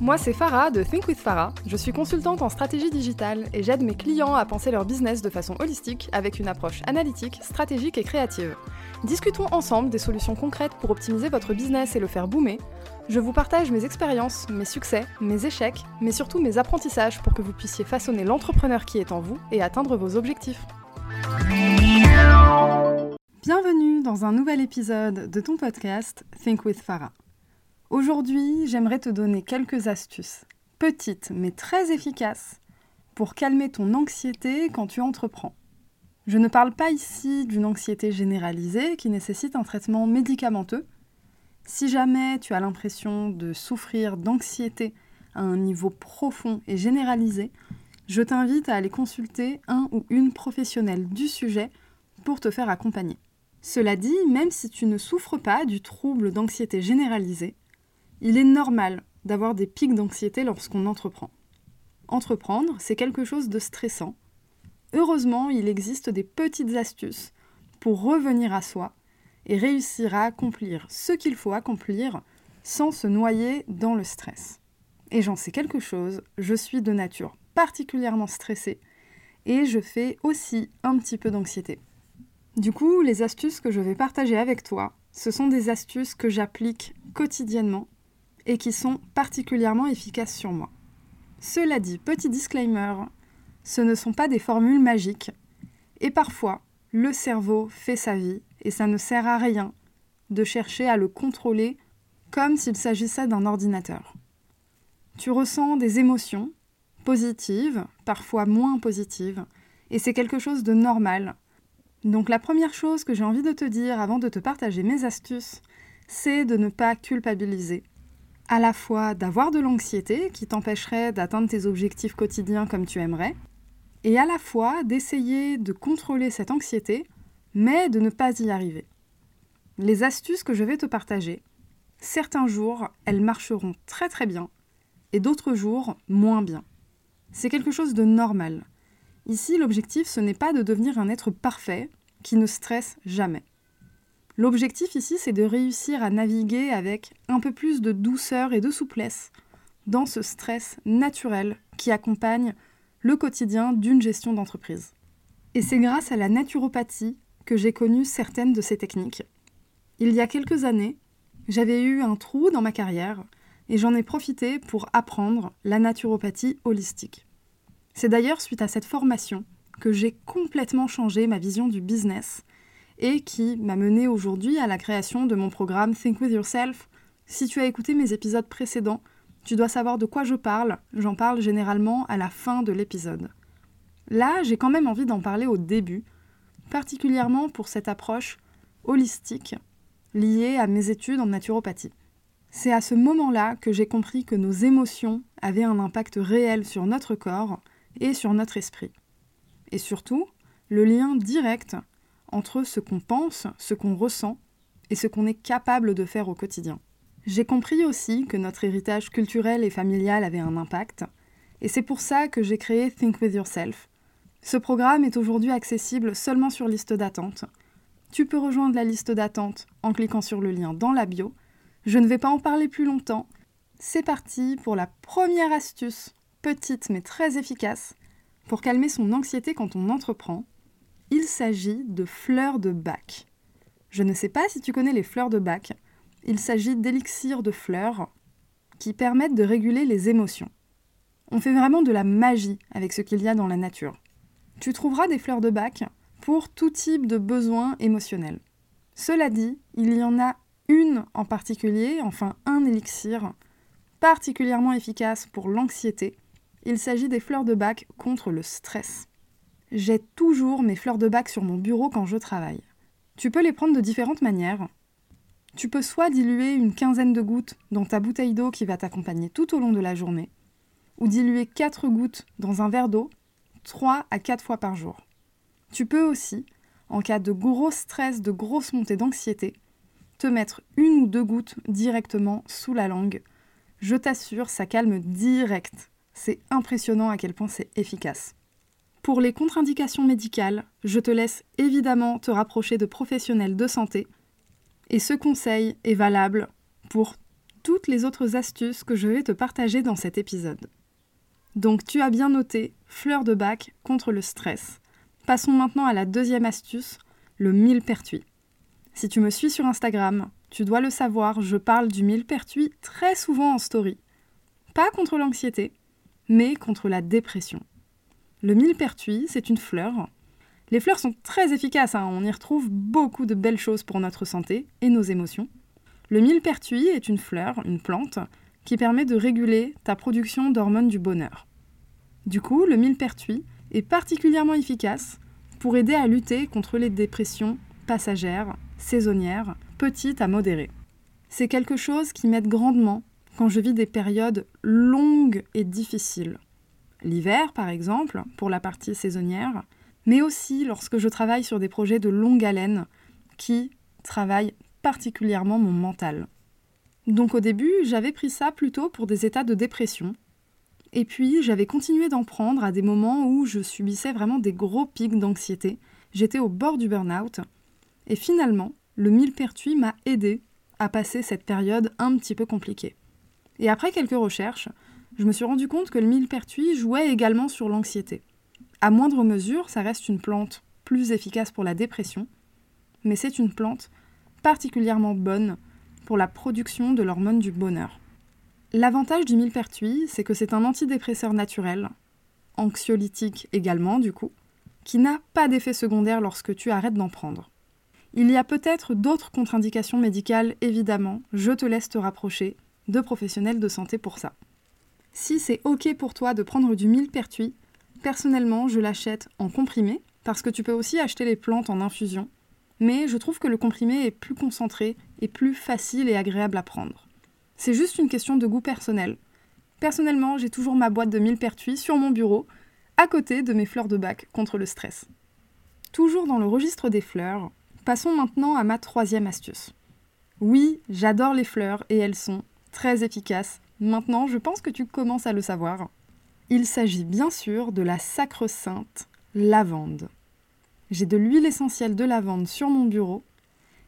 Moi c'est Farah de Think with Farah. Je suis consultante en stratégie digitale et j'aide mes clients à penser leur business de façon holistique avec une approche analytique, stratégique et créative. Discutons ensemble des solutions concrètes pour optimiser votre business et le faire boomer. Je vous partage mes expériences, mes succès, mes échecs, mais surtout mes apprentissages pour que vous puissiez façonner l'entrepreneur qui est en vous et atteindre vos objectifs. Bienvenue dans un nouvel épisode de ton podcast Think with Farah. Aujourd'hui, j'aimerais te donner quelques astuces, petites mais très efficaces, pour calmer ton anxiété quand tu entreprends. Je ne parle pas ici d'une anxiété généralisée qui nécessite un traitement médicamenteux. Si jamais tu as l'impression de souffrir d'anxiété à un niveau profond et généralisé, je t'invite à aller consulter un ou une professionnelle du sujet pour te faire accompagner. Cela dit, même si tu ne souffres pas du trouble d'anxiété généralisée, il est normal d'avoir des pics d'anxiété lorsqu'on entreprend. Entreprendre, c'est quelque chose de stressant. Heureusement, il existe des petites astuces pour revenir à soi et réussir à accomplir ce qu'il faut accomplir sans se noyer dans le stress. Et j'en sais quelque chose, je suis de nature particulièrement stressée et je fais aussi un petit peu d'anxiété. Du coup, les astuces que je vais partager avec toi, ce sont des astuces que j'applique quotidiennement et qui sont particulièrement efficaces sur moi. Cela dit, petit disclaimer, ce ne sont pas des formules magiques, et parfois, le cerveau fait sa vie, et ça ne sert à rien de chercher à le contrôler comme s'il s'agissait d'un ordinateur. Tu ressens des émotions, positives, parfois moins positives, et c'est quelque chose de normal. Donc la première chose que j'ai envie de te dire avant de te partager mes astuces, c'est de ne pas culpabiliser à la fois d'avoir de l'anxiété qui t'empêcherait d'atteindre tes objectifs quotidiens comme tu aimerais, et à la fois d'essayer de contrôler cette anxiété, mais de ne pas y arriver. Les astuces que je vais te partager, certains jours, elles marcheront très très bien, et d'autres jours, moins bien. C'est quelque chose de normal. Ici, l'objectif, ce n'est pas de devenir un être parfait qui ne stresse jamais. L'objectif ici, c'est de réussir à naviguer avec un peu plus de douceur et de souplesse dans ce stress naturel qui accompagne le quotidien d'une gestion d'entreprise. Et c'est grâce à la naturopathie que j'ai connu certaines de ces techniques. Il y a quelques années, j'avais eu un trou dans ma carrière et j'en ai profité pour apprendre la naturopathie holistique. C'est d'ailleurs suite à cette formation que j'ai complètement changé ma vision du business et qui m'a mené aujourd'hui à la création de mon programme Think With Yourself. Si tu as écouté mes épisodes précédents, tu dois savoir de quoi je parle, j'en parle généralement à la fin de l'épisode. Là, j'ai quand même envie d'en parler au début, particulièrement pour cette approche holistique liée à mes études en naturopathie. C'est à ce moment-là que j'ai compris que nos émotions avaient un impact réel sur notre corps et sur notre esprit. Et surtout, le lien direct entre ce qu'on pense, ce qu'on ressent et ce qu'on est capable de faire au quotidien. J'ai compris aussi que notre héritage culturel et familial avait un impact, et c'est pour ça que j'ai créé Think With Yourself. Ce programme est aujourd'hui accessible seulement sur liste d'attente. Tu peux rejoindre la liste d'attente en cliquant sur le lien dans la bio. Je ne vais pas en parler plus longtemps. C'est parti pour la première astuce, petite mais très efficace, pour calmer son anxiété quand on entreprend il s'agit de fleurs de bac. Je ne sais pas si tu connais les fleurs de bac. Il s'agit d'élixirs de fleurs qui permettent de réguler les émotions. On fait vraiment de la magie avec ce qu'il y a dans la nature. Tu trouveras des fleurs de bac pour tout type de besoins émotionnels. Cela dit, il y en a une en particulier, enfin un élixir, particulièrement efficace pour l'anxiété. Il s'agit des fleurs de bac contre le stress. J'ai toujours mes fleurs de bac sur mon bureau quand je travaille. Tu peux les prendre de différentes manières. Tu peux soit diluer une quinzaine de gouttes dans ta bouteille d'eau qui va t'accompagner tout au long de la journée, ou diluer 4 gouttes dans un verre d'eau 3 à 4 fois par jour. Tu peux aussi, en cas de gros stress, de grosse montée d'anxiété, te mettre une ou deux gouttes directement sous la langue. Je t'assure, ça calme direct. C'est impressionnant à quel point c'est efficace. Pour les contre-indications médicales, je te laisse évidemment te rapprocher de professionnels de santé et ce conseil est valable pour toutes les autres astuces que je vais te partager dans cet épisode. Donc tu as bien noté fleur de bac contre le stress. Passons maintenant à la deuxième astuce, le millepertuis. Si tu me suis sur Instagram, tu dois le savoir, je parle du millepertuis très souvent en story. Pas contre l'anxiété, mais contre la dépression. Le millepertuis, c'est une fleur. Les fleurs sont très efficaces, hein. on y retrouve beaucoup de belles choses pour notre santé et nos émotions. Le millepertuis est une fleur, une plante, qui permet de réguler ta production d'hormones du bonheur. Du coup, le millepertuis est particulièrement efficace pour aider à lutter contre les dépressions passagères, saisonnières, petites à modérées. C'est quelque chose qui m'aide grandement quand je vis des périodes longues et difficiles. L'hiver, par exemple, pour la partie saisonnière, mais aussi lorsque je travaille sur des projets de longue haleine qui travaillent particulièrement mon mental. Donc au début, j'avais pris ça plutôt pour des états de dépression. Et puis, j'avais continué d'en prendre à des moments où je subissais vraiment des gros pics d'anxiété. J'étais au bord du burn-out. Et finalement, le millepertuis m'a aidé à passer cette période un petit peu compliquée. Et après quelques recherches, je me suis rendu compte que le millepertuis jouait également sur l'anxiété. À moindre mesure, ça reste une plante plus efficace pour la dépression, mais c'est une plante particulièrement bonne pour la production de l'hormone du bonheur. L'avantage du millepertuis, c'est que c'est un antidépresseur naturel, anxiolytique également du coup, qui n'a pas d'effet secondaire lorsque tu arrêtes d'en prendre. Il y a peut-être d'autres contre-indications médicales, évidemment, je te laisse te rapprocher de professionnels de santé pour ça. Si c'est ok pour toi de prendre du millepertuis, personnellement je l'achète en comprimé, parce que tu peux aussi acheter les plantes en infusion, mais je trouve que le comprimé est plus concentré et plus facile et agréable à prendre. C'est juste une question de goût personnel. Personnellement, j'ai toujours ma boîte de millepertuis sur mon bureau, à côté de mes fleurs de bac contre le stress. Toujours dans le registre des fleurs, passons maintenant à ma troisième astuce. Oui, j'adore les fleurs et elles sont très efficaces. Maintenant, je pense que tu commences à le savoir. Il s'agit bien sûr de la sacre-sainte lavande. J'ai de l'huile essentielle de lavande sur mon bureau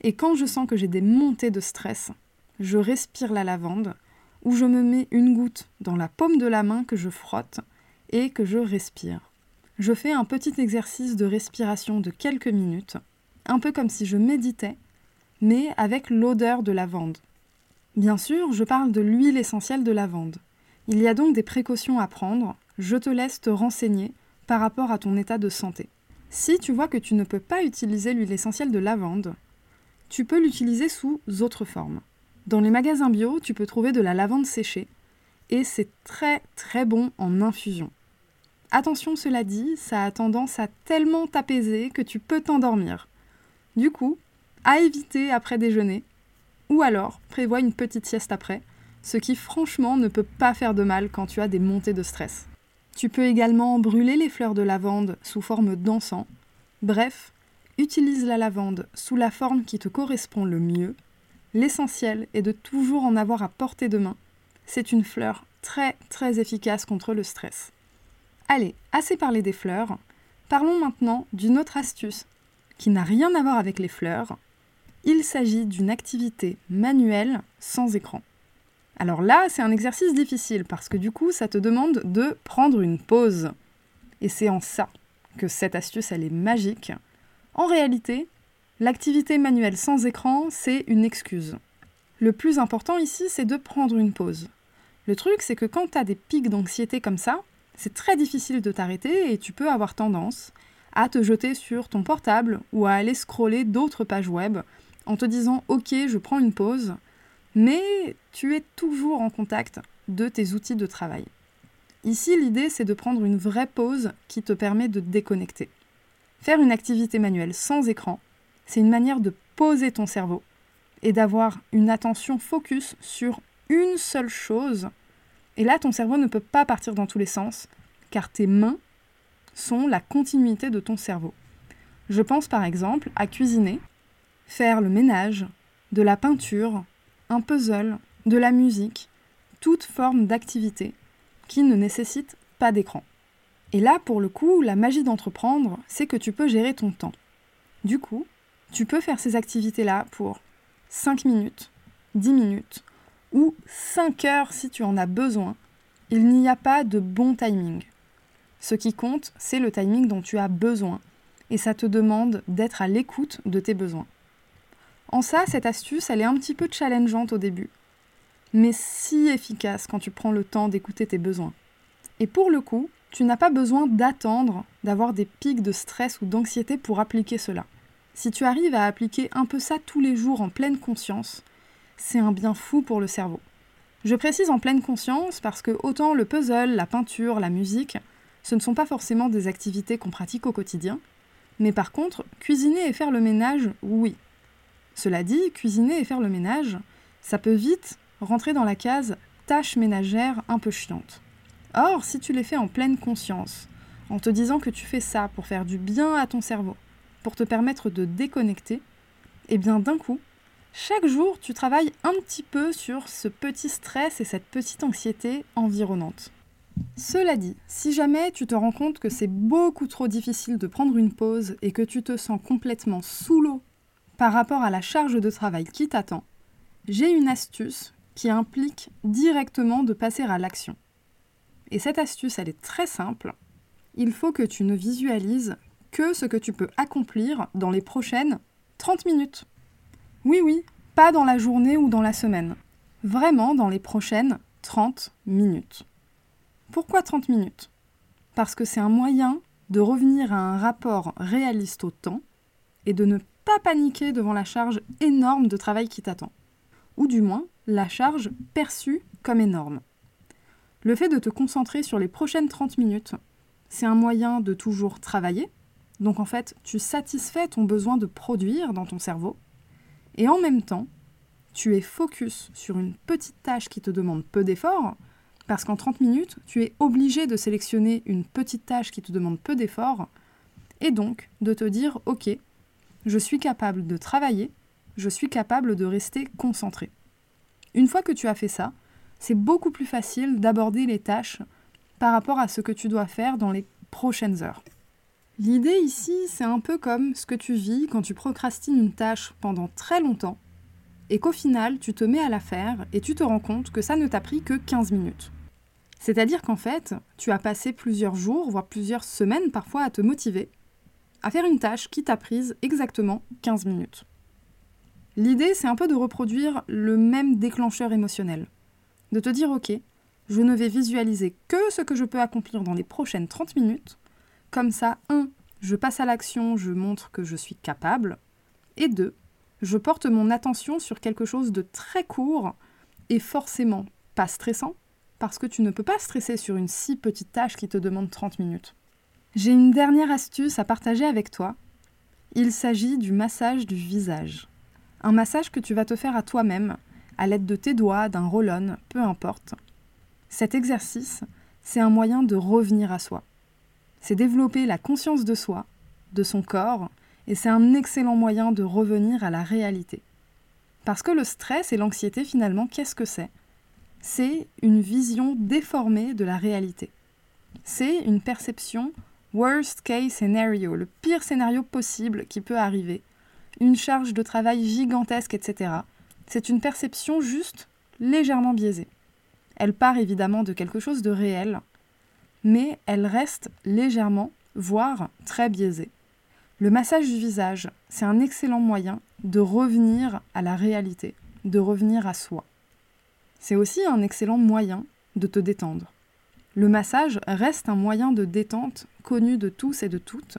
et quand je sens que j'ai des montées de stress, je respire la lavande ou je me mets une goutte dans la paume de la main que je frotte et que je respire. Je fais un petit exercice de respiration de quelques minutes, un peu comme si je méditais, mais avec l'odeur de lavande. Bien sûr, je parle de l'huile essentielle de lavande. Il y a donc des précautions à prendre, je te laisse te renseigner par rapport à ton état de santé. Si tu vois que tu ne peux pas utiliser l'huile essentielle de lavande, tu peux l'utiliser sous autres formes. Dans les magasins bio, tu peux trouver de la lavande séchée et c'est très très bon en infusion. Attention, cela dit, ça a tendance à tellement t'apaiser que tu peux t'endormir. Du coup, à éviter après déjeuner, ou alors prévois une petite sieste après, ce qui franchement ne peut pas faire de mal quand tu as des montées de stress. Tu peux également brûler les fleurs de lavande sous forme d'encens. Bref, utilise la lavande sous la forme qui te correspond le mieux. L'essentiel est de toujours en avoir à portée de main. C'est une fleur très très efficace contre le stress. Allez, assez parlé des fleurs. Parlons maintenant d'une autre astuce qui n'a rien à voir avec les fleurs. Il s'agit d'une activité manuelle sans écran. Alors là, c'est un exercice difficile parce que du coup, ça te demande de prendre une pause. Et c'est en ça que cette astuce, elle est magique. En réalité, l'activité manuelle sans écran, c'est une excuse. Le plus important ici, c'est de prendre une pause. Le truc, c'est que quand tu as des pics d'anxiété comme ça, c'est très difficile de t'arrêter et tu peux avoir tendance à te jeter sur ton portable ou à aller scroller d'autres pages web en te disant Ok, je prends une pause, mais tu es toujours en contact de tes outils de travail. Ici, l'idée, c'est de prendre une vraie pause qui te permet de déconnecter. Faire une activité manuelle sans écran, c'est une manière de poser ton cerveau et d'avoir une attention focus sur une seule chose. Et là, ton cerveau ne peut pas partir dans tous les sens, car tes mains sont la continuité de ton cerveau. Je pense par exemple à cuisiner, faire le ménage, de la peinture, un puzzle, de la musique, toute forme d'activité qui ne nécessite pas d'écran. Et là, pour le coup, la magie d'entreprendre, c'est que tu peux gérer ton temps. Du coup, tu peux faire ces activités-là pour 5 minutes, 10 minutes, ou 5 heures si tu en as besoin, il n'y a pas de bon timing. Ce qui compte, c'est le timing dont tu as besoin, et ça te demande d'être à l'écoute de tes besoins. En ça, cette astuce, elle est un petit peu challengeante au début, mais si efficace quand tu prends le temps d'écouter tes besoins. Et pour le coup, tu n'as pas besoin d'attendre d'avoir des pics de stress ou d'anxiété pour appliquer cela. Si tu arrives à appliquer un peu ça tous les jours en pleine conscience, c'est un bien fou pour le cerveau. Je précise en pleine conscience parce que autant le puzzle, la peinture, la musique, ce ne sont pas forcément des activités qu'on pratique au quotidien, mais par contre, cuisiner et faire le ménage, oui. Cela dit, cuisiner et faire le ménage, ça peut vite rentrer dans la case tâche ménagère un peu chiante. Or, si tu les fais en pleine conscience, en te disant que tu fais ça pour faire du bien à ton cerveau, pour te permettre de déconnecter, et eh bien d'un coup, chaque jour, tu travailles un petit peu sur ce petit stress et cette petite anxiété environnante. Cela dit, si jamais tu te rends compte que c'est beaucoup trop difficile de prendre une pause et que tu te sens complètement sous l'eau par rapport à la charge de travail qui t'attend, j'ai une astuce qui implique directement de passer à l'action. Et cette astuce, elle est très simple. Il faut que tu ne visualises que ce que tu peux accomplir dans les prochaines 30 minutes. Oui, oui, pas dans la journée ou dans la semaine. Vraiment dans les prochaines 30 minutes. Pourquoi 30 minutes? Parce que c'est un moyen de revenir à un rapport réaliste au temps et de ne pas paniquer devant la charge énorme de travail qui t'attend. Ou du moins, la charge perçue comme énorme. Le fait de te concentrer sur les prochaines 30 minutes, c'est un moyen de toujours travailler, donc en fait, tu satisfais ton besoin de produire dans ton cerveau. Et en même temps, tu es focus sur une petite tâche qui te demande peu d'efforts, parce qu'en 30 minutes, tu es obligé de sélectionner une petite tâche qui te demande peu d'efforts, et donc de te dire, ok, je suis capable de travailler, je suis capable de rester concentré. Une fois que tu as fait ça, c'est beaucoup plus facile d'aborder les tâches par rapport à ce que tu dois faire dans les prochaines heures. L'idée ici, c'est un peu comme ce que tu vis quand tu procrastines une tâche pendant très longtemps et qu'au final, tu te mets à la faire et tu te rends compte que ça ne t'a pris que 15 minutes. C'est-à-dire qu'en fait, tu as passé plusieurs jours, voire plusieurs semaines parfois à te motiver à faire une tâche qui t'a prise exactement 15 minutes. L'idée, c'est un peu de reproduire le même déclencheur émotionnel. De te dire, ok, je ne vais visualiser que ce que je peux accomplir dans les prochaines 30 minutes, comme ça, 1. Je passe à l'action, je montre que je suis capable. Et 2. Je porte mon attention sur quelque chose de très court et forcément pas stressant, parce que tu ne peux pas stresser sur une si petite tâche qui te demande 30 minutes. J'ai une dernière astuce à partager avec toi. Il s'agit du massage du visage. Un massage que tu vas te faire à toi-même, à l'aide de tes doigts, d'un roll-on, peu importe. Cet exercice, c'est un moyen de revenir à soi c'est développer la conscience de soi, de son corps, et c'est un excellent moyen de revenir à la réalité. Parce que le stress et l'anxiété, finalement, qu'est-ce que c'est? C'est une vision déformée de la réalité. C'est une perception worst case scenario, le pire scénario possible qui peut arriver, une charge de travail gigantesque, etc. C'est une perception juste légèrement biaisée. Elle part évidemment de quelque chose de réel, mais elle reste légèrement, voire très biaisée. Le massage du visage, c'est un excellent moyen de revenir à la réalité, de revenir à soi. C'est aussi un excellent moyen de te détendre. Le massage reste un moyen de détente connu de tous et de toutes.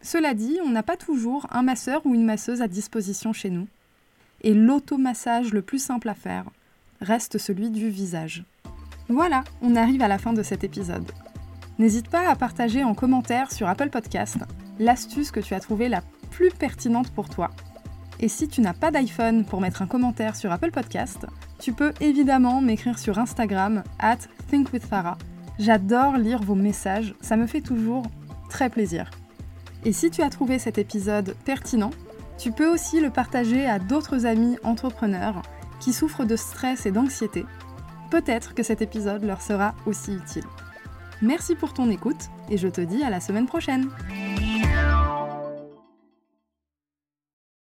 Cela dit, on n'a pas toujours un masseur ou une masseuse à disposition chez nous. Et l'automassage le plus simple à faire reste celui du visage. Voilà, on arrive à la fin de cet épisode. N'hésite pas à partager en commentaire sur Apple Podcast l'astuce que tu as trouvée la plus pertinente pour toi. Et si tu n'as pas d'iPhone pour mettre un commentaire sur Apple Podcast, tu peux évidemment m'écrire sur Instagram at thinkwithfarah. J'adore lire vos messages, ça me fait toujours très plaisir. Et si tu as trouvé cet épisode pertinent, tu peux aussi le partager à d'autres amis entrepreneurs qui souffrent de stress et d'anxiété. Peut-être que cet épisode leur sera aussi utile. Merci pour ton écoute et je te dis à la semaine prochaine.